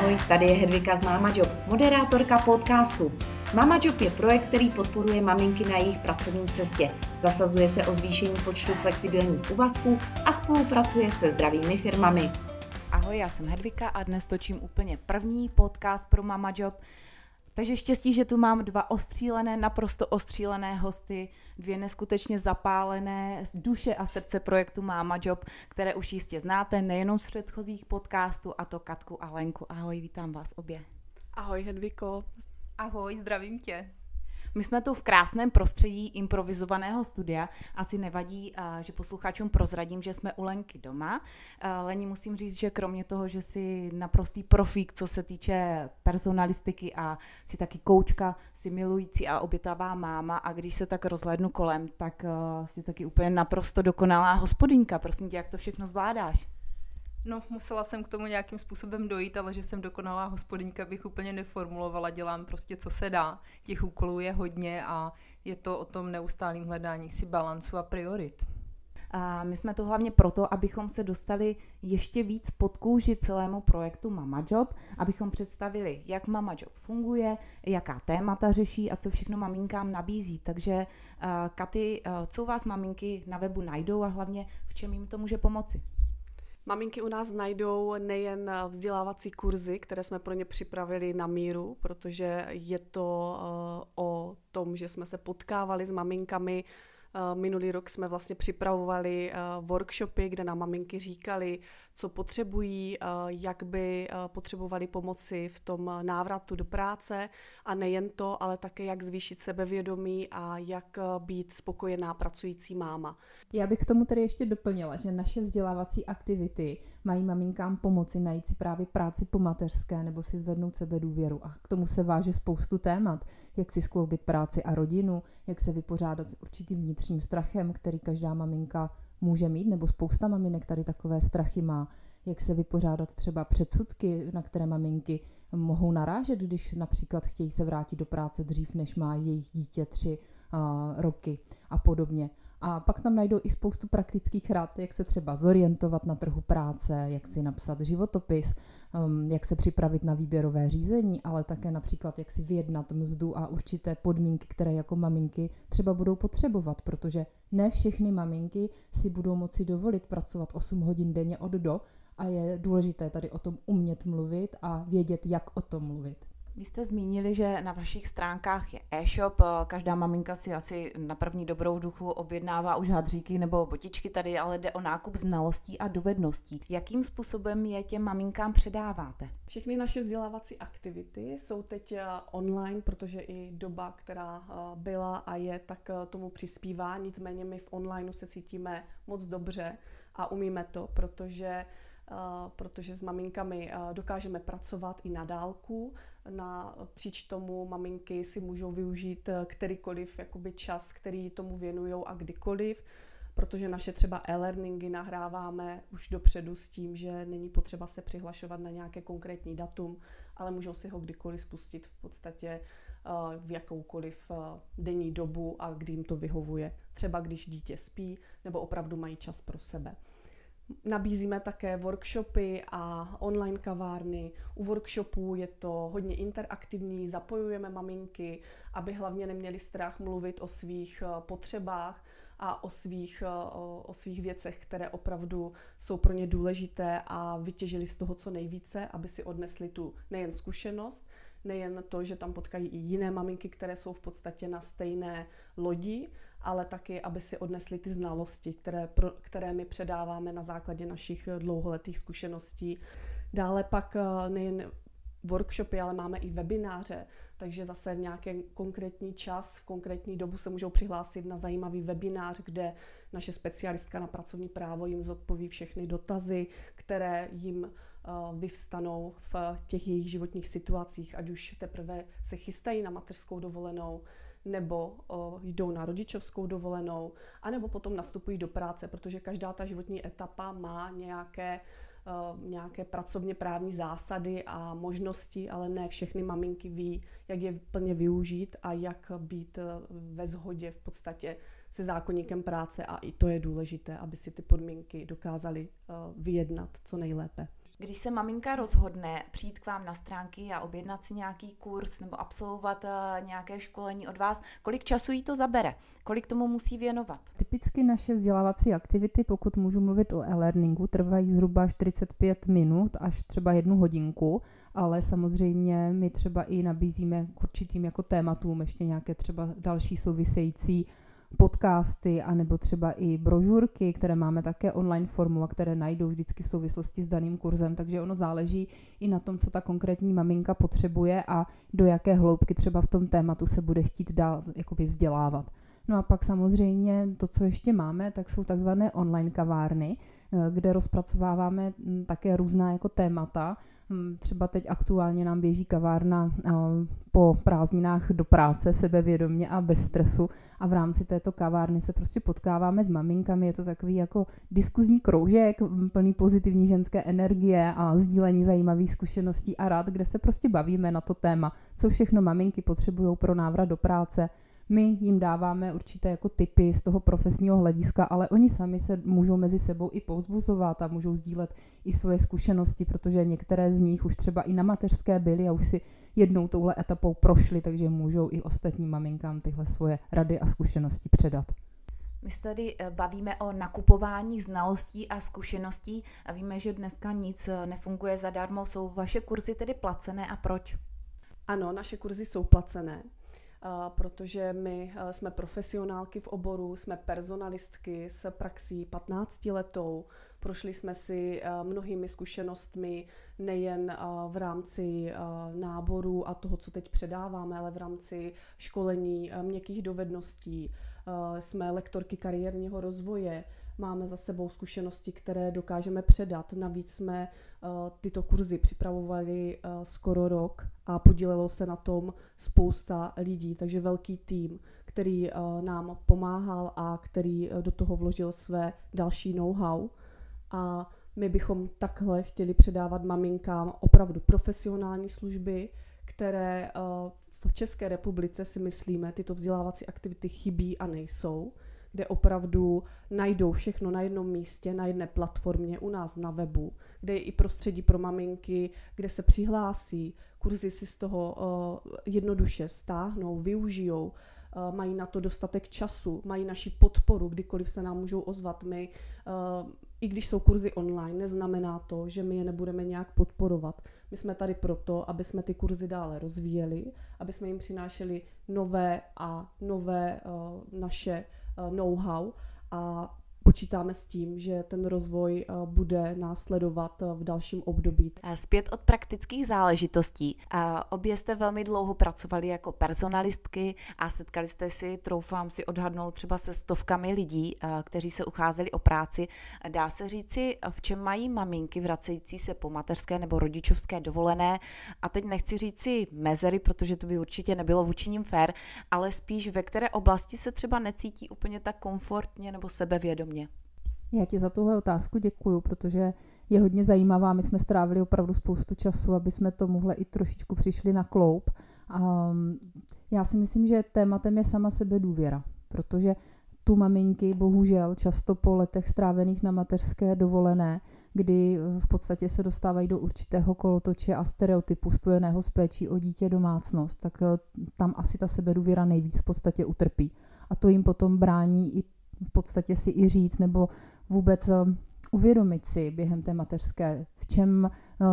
Ahoj, tady je Hedvika z Mama Job, moderátorka podcastu. Mama Job je projekt, který podporuje maminky na jejich pracovní cestě. Zasazuje se o zvýšení počtu flexibilních úvazků a spolupracuje se zdravými firmami. Ahoj, já jsem Hedvika a dnes točím úplně první podcast pro Mama Job. Takže štěstí, že tu mám dva ostřílené, naprosto ostřílené hosty, dvě neskutečně zapálené duše a srdce projektu Máma Job, které už jistě znáte nejenom z předchozích podcastů, a to Katku a Lenku. Ahoj, vítám vás obě. Ahoj Hedviko. Ahoj, zdravím tě. My jsme tu v krásném prostředí improvizovaného studia. Asi nevadí, že posluchačům prozradím, že jsme u Lenky doma. Leni musím říct, že kromě toho, že si naprostý profík, co se týče personalistiky a si taky koučka, si milující a obětavá máma a když se tak rozhlednu kolem, tak si taky úplně naprosto dokonalá hospodinka. Prosím tě, jak to všechno zvládáš? No, musela jsem k tomu nějakým způsobem dojít, ale že jsem dokonalá hospodyňka, bych úplně neformulovala, dělám prostě, co se dá. Těch úkolů je hodně a je to o tom neustálém hledání si balancu a priorit. A my jsme tu hlavně proto, abychom se dostali ještě víc pod kůži celému projektu Mama Job, abychom představili, jak Mama Job funguje, jaká témata řeší a co všechno maminkám nabízí. Takže uh, Katy, uh, co vás maminky na webu najdou a hlavně v čem jim to může pomoci? Maminky u nás najdou nejen vzdělávací kurzy, které jsme pro ně připravili na míru, protože je to uh, o tom, že jsme se potkávali s maminkami Eh, minulý rok jsme vlastně připravovali eh, workshopy, kde nám maminky říkali, co potřebují, eh, jak by potřebovali pomoci v tom návratu do práce a nejen to, ale také jak zvýšit sebevědomí a jak být spokojená pracující máma. Já bych k tomu tedy ještě doplnila, že naše vzdělávací aktivity mají maminkám pomoci najít si právě práci po mateřské nebo si zvednout sebe důvěru. A k tomu se váže spoustu témat, jak si skloubit práci a rodinu, jak se vypořádat s určitým vnitřním strachem, který každá maminka může mít, nebo spousta maminek tady takové strachy má, jak se vypořádat třeba předsudky, na které maminky mohou narážet, když například chtějí se vrátit do práce dřív, než má jejich dítě tři uh, roky a podobně. A pak tam najdou i spoustu praktických rad, jak se třeba zorientovat na trhu práce, jak si napsat životopis, um, jak se připravit na výběrové řízení, ale také například jak si vyjednat mzdu a určité podmínky, které jako maminky třeba budou potřebovat, protože ne všechny maminky si budou moci dovolit pracovat 8 hodin denně od do a je důležité tady o tom umět mluvit a vědět, jak o tom mluvit. Vy jste zmínili, že na vašich stránkách je e-shop, každá maminka si asi na první dobrou duchu objednává už hadříky nebo botičky tady, ale jde o nákup znalostí a dovedností. Jakým způsobem je těm maminkám předáváte? Všechny naše vzdělávací aktivity jsou teď eh, online, protože i doba, která eh, byla a je, tak eh, tomu přispívá. Nicméně my v onlineu se cítíme moc dobře a umíme to, protože protože s maminkami dokážeme pracovat i na dálku. Na příč tomu maminky si můžou využít kterýkoliv jakoby čas, který tomu věnují a kdykoliv, protože naše třeba e-learningy nahráváme už dopředu s tím, že není potřeba se přihlašovat na nějaké konkrétní datum, ale můžou si ho kdykoliv spustit v podstatě v jakoukoliv denní dobu a kdy jim to vyhovuje. Třeba když dítě spí nebo opravdu mají čas pro sebe. Nabízíme také workshopy a online kavárny. U workshopů je to hodně interaktivní, zapojujeme maminky, aby hlavně neměli strach mluvit o svých eh, potřebách a o svých, eh, o svých věcech, které opravdu jsou pro ně důležité a vytěžili z toho co nejvíce, aby si odnesli tu nejen zkušenost, nejen to, že tam potkají i jiné maminky, které jsou v podstatě na stejné lodi, ale taky, aby si odnesli ty znalosti, které, pro, které my předáváme na základě našich dlouholetých zkušeností. Dále pak eh, nejen workshopy, ale máme i webináře, takže zase v nějaký konkrétní čas, v konkrétní dobu se můžou přihlásit na zajímavý webinář, kde naše specialistka na pracovní právo jim zodpoví všechny dotazy, které jim eh, vyvstanou v těch jejich životních situacích, ať už teprve se chystají na mateřskou dovolenou, nebo jdou na rodičovskou dovolenou, anebo potom nastupují do práce, protože každá ta životní etapa má nějaké nějaké pracovně právní zásady a možnosti, ale ne všechny maminky ví, jak je plně využít a jak být ve shodě v podstatě se zákonníkem práce a i to je důležité, aby si ty podmínky dokázali vyjednat co nejlépe. Když se maminka rozhodne přijít k vám na stránky a objednat si nějaký kurz nebo absolvovat uh, nějaké školení od vás, kolik času jí to zabere? Kolik tomu musí věnovat? Typicky naše vzdělávací aktivity, pokud můžu mluvit o e-learningu, trvají zhruba 45 minut až třeba jednu hodinku, ale samozřejmě my třeba i nabízíme k určitým jako tématům ještě nějaké třeba další související podcasty, anebo třeba i brožurky, které máme také online formu a které najdou vždycky v souvislosti s daným kurzem, takže ono záleží i na tom, co ta konkrétní maminka potřebuje a do jaké hloubky třeba v tom tématu se bude chtít dál jakoby vzdělávat. No a pak samozřejmě to, co ještě máme, tak jsou takzvané online kavárny, eh, kde rozpracováváme hm, také různá jako témata, třeba teď aktuálně nám běží kavárna eh, po prázdninách do práce sebevědomě a bez stresu. A v rámci této kavárny se prostě potkáváme s maminkami, je to takový jako diskuzní kroužek, hm, plný pozitivní ženské energie a sdílení zajímavých zkušeností a rád, kde se prostě bavíme na to téma, co všechno maminky potřebují pro návrat do práce, my jim dáváme určité jako typy z toho profesního hlediska, ale oni sami se můžou mezi sebou i povzbuzovat a můžou sdílet i svoje zkušenosti, protože některé z nich už třeba i na mateřské byly a už si jednou touhle etapou prošly, takže můžou i ostatním maminkám tyhle svoje rady a zkušenosti předat. My se tady eh, bavíme o nakupování znalostí a zkušeností a víme, že dneska nic eh, nefunguje zadarmo. Jsou vaše kurzy tedy placené a proč? Ano, naše kurzy jsou placené protože my jsme profesionálky v oboru, jsme personalistky s praxí 15 letou, prošli jsme si mnohými zkušenostmi nejen v rámci náboru a toho, co teď předáváme, ale v rámci školení měkkých dovedností. Jsme lektorky kariérního rozvoje, máme za sebou zkušenosti, které dokážeme předat. Navíc jsme uh, tyto kurzy připravovali uh, skoro rok a podílelo se na tom spousta lidí, takže velký tým, který uh, nám pomáhal a který do toho vložil své další know-how. A my bychom takhle chtěli předávat maminkám opravdu profesionální služby, které v České republice si myslíme, tyto vzdělávací aktivity chybí a nejsou kde opravdu najdou všechno na jednom místě, na jedné platformě u nás na webu, kde je i prostředí pro maminky, kde se přihlásí, kurzy si z toho uh, jednoduše stáhnou, využijou, uh, mají na to dostatek času, mají naši podporu, kdykoliv se nám můžou ozvat. My, uh, i když jsou kurzy online, neznamená to, že my je nebudeme nějak podporovat. My jsme tady proto, aby jsme ty kurzy dále rozvíjeli, aby jsme jim přinášeli nové a nové naše Eh, know-how a počítáme s tím, že ten rozvoj eh, bude následovat eh, v dalším období. Zpět od praktických záležitostí. Obě jste velmi dlouho pracovali jako personalistky a setkali jste si, troufám si odhadnout, třeba se stovkami lidí, kteří se ucházeli o práci. Dá se říci, v čem mají maminky vracející se po mateřské nebo rodičovské dovolené. A teď nechci říci mezery, protože to by určitě nebylo vůči ním fér, ale spíš ve které oblasti se třeba necítí úplně tak komfortně nebo sebevědomě. Já ti za tuhle otázku děkuju, protože je hodně zajímavá. My jsme strávili opravdu spoustu času, aby jsme tomuhle i trošičku přišli na kloup. A já si myslím, že tématem je sama sebe důvěra, protože tu maminky bohužel často po letech strávených na mateřské dovolené, kdy v podstatě se dostávají do určitého kolotoče a stereotypu spojeného s péčí o dítě domácnost, tak eh, tam asi ta sebedůvěra nejvíc v podstatě utrpí. A to jim potom brání i v podstatě si i říct nebo vůbec eh, uvědomit si během té mateřské, v čem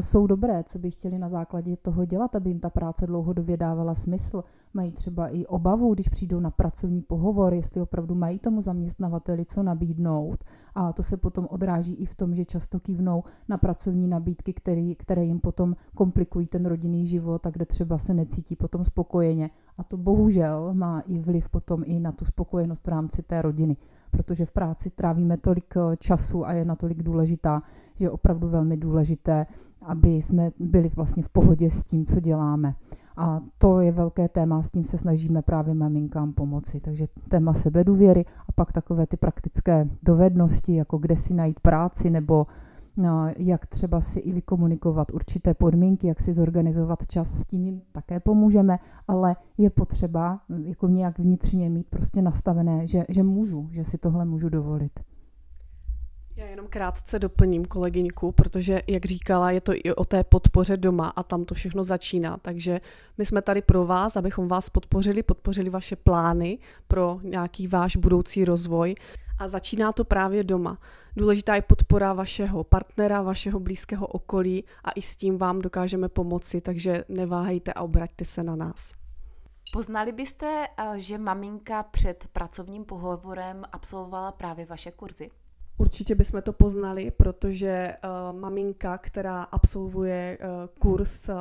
jsou dobré, co by chtěli na základě toho dělat, aby jim ta práce dlouhodobě dávala smysl. Mají třeba i obavu, když přijdou na pracovní pohovor, jestli opravdu mají tomu zaměstnavateli co nabídnout. A to se potom odráží i v tom, že často kývnou na pracovní nabídky, který, které jim potom komplikují ten rodinný život a kde třeba se necítí potom spokojeně. A to bohužel má i vliv potom i na tu spokojenost v rámci té rodiny protože v práci strávíme tolik eh, času a je natolik důležitá, že je opravdu velmi důležité, aby jsme byli vlastně v pohodě s tím, co děláme. A to je velké téma, s tím se snažíme právě maminkám pomoci. Takže téma sebedůvěry a pak takové ty praktické dovednosti, jako kde si najít práci nebo no, jak třeba si i vykomunikovat určité podmínky, jak si zorganizovat čas, s tím jim také pomůžeme, ale je potřeba jako nějak vnitřně mít prostě nastavené, že, že můžu, že si tohle můžu dovolit. Já jenom krátce doplním kolegyňku, protože, jak říkala, je to i o té podpoře doma a tam to všechno začíná. Takže my jsme tady pro vás, abychom vás podpořili, podpořili vaše plány pro nějaký váš budoucí rozvoj. A začíná to právě doma. Důležitá je podpora vašeho partnera, vašeho blízkého okolí a i s tím vám dokážeme pomoci, takže neváhejte a obraťte se na nás. Poznali byste, eh, že maminka před pracovním pohovorem absolvovala právě vaše kurzy? Určitě bychom to poznali, protože uh, maminka, která absolvuje uh, kurz uh,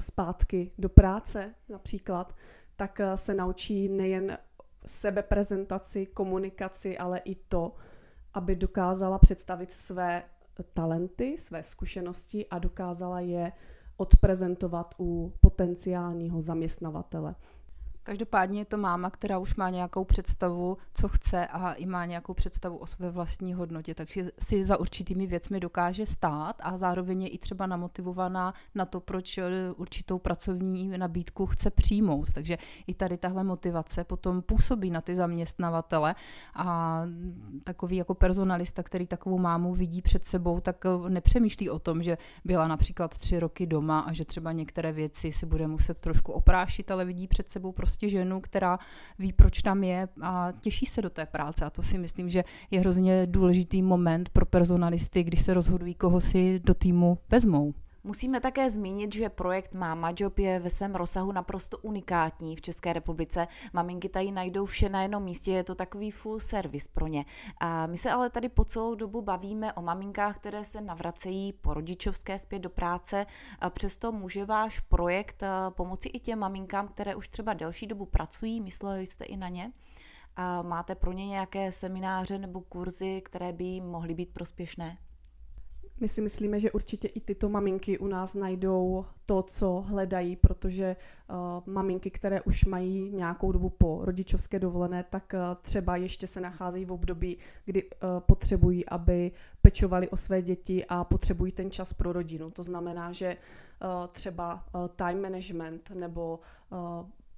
zpátky do práce například, tak uh, se naučí nejen sebeprezentaci, komunikaci, ale i to, aby dokázala představit své talenty, své zkušenosti a dokázala je odprezentovat u potenciálního zaměstnavatele. Každopádně je to máma, která už má nějakou představu, co chce a i má nějakou představu o své vlastní hodnotě, takže si za určitými věcmi dokáže stát a zároveň je i třeba namotivovaná na to, proč eh, určitou pracovní nabídku chce přijmout. Takže i tady tahle motivace potom působí na ty zaměstnavatele a takový jako personalista, který takovou mámu vidí před sebou, tak eh, nepřemýšlí o tom, že byla například tři roky doma a že třeba některé věci si bude muset trošku oprášit, ale vidí před sebou prostě prostě ženu, která ví, proč tam je a těší se do té práce. A to si myslím, že je hrozně důležitý moment pro personalisty, když se rozhodují, koho si do týmu vezmou. Musíme také zmínit, že projekt Mama Job je ve svém rozsahu naprosto unikátní v České republice. Maminky tady najdou vše na jednom místě, je to takový full service pro ně. A my se ale tady po celou dobu bavíme o maminkách, které se navracejí po rodičovské zpět do práce. A přesto může váš projekt eh, pomoci i těm maminkám, které už třeba delší dobu pracují, mysleli jste i na ně? A máte pro ně nějaké semináře nebo kurzy, které by jim mohly být prospěšné? My si myslíme, že určitě i tyto maminky u nás najdou to, co hledají, protože uh, maminky, které už mají nějakou dobu po rodičovské dovolené, tak uh, třeba ještě se nacházejí v období, kdy uh, potřebují, aby pečovali o své děti a potřebují ten čas pro rodinu. To znamená, že uh, třeba uh, time management nebo uh,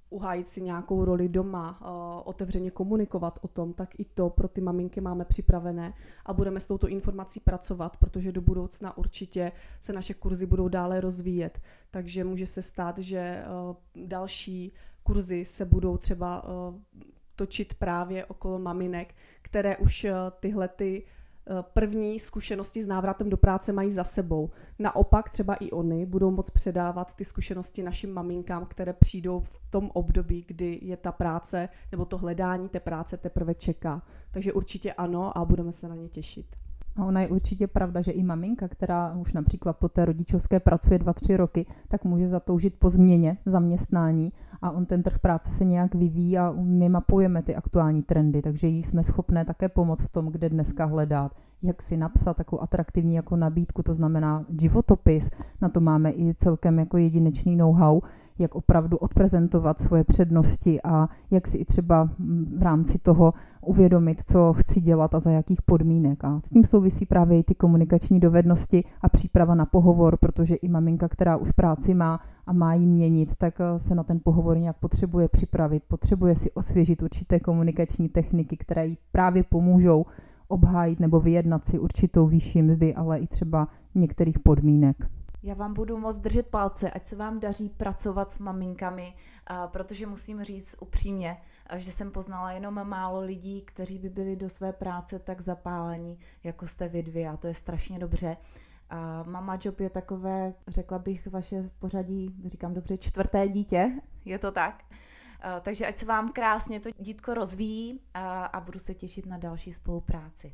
uhájit si nějakou roli doma, uh, otevřeně komunikovat o tom, tak i to pro ty maminky máme připravené a budeme s touto informací pracovat, protože do budoucna určitě se naše kurzy budou dále rozvíjet. Takže může se stát, že uh, další kurzy se budou třeba uh, točit právě okolo maminek, které už tyhle ty Eh, první zkušenosti s návratem do práce mají za sebou. Naopak třeba i oni budou moct předávat ty zkušenosti našim maminkám, které přijdou v tom období, kdy je ta práce nebo to hledání té práce teprve čeká. Takže určitě ano a budeme se na ně těšit. A ona je určitě pravda, že i maminka, která už například po té rodičovské pracuje 2-3 roky, tak může zatoužit po změně zaměstnání a on ten trh práce se nějak vyvíjí a my mapujeme ty aktuální trendy, takže jí jsme schopné také pomoct v tom, kde dneska hledat, jak si napsat takovou atraktivní jako nabídku, to znamená životopis, na to máme i celkem jako jedinečný know-how, jak opravdu odprezentovat svoje přednosti a jak si i třeba v rámci toho uvědomit, co chci dělat a za jakých podmínek. A s tím souvisí právě i ty komunikační dovednosti a příprava na pohovor, protože i maminka, která už práci má a má ji měnit, tak eh, se na ten pohovor nějak potřebuje připravit, potřebuje si osvěžit určité komunikační techniky, které jí právě pomůžou obhájit nebo vyjednat si určitou výšší mzdy, ale i třeba některých podmínek. Já vám budu moc držet palce, ať se vám daří pracovat s maminkami, protože musím říct upřímně, že jsem poznala jenom málo lidí, kteří by byli do své práce tak zapálení, jako jste vy dvě a to je strašně dobře. A Mama Job je takové, řekla bych, vaše pořadí, říkám dobře, čtvrté dítě, je to tak? Takže ať se vám krásně to dítko rozvíjí a, a budu se těšit na další spolupráci.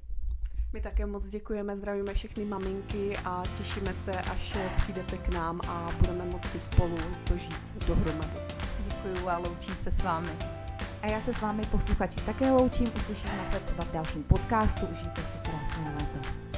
My také moc děkujeme, zdravíme všechny maminky a těšíme se, až přijdete k nám a budeme moci spolu dožít dohromady. Děkuji a loučím se s vámi. A já se s vámi posluchači také loučím, uslyšíme se třeba v dalším podcastu, užijte si krásné léto.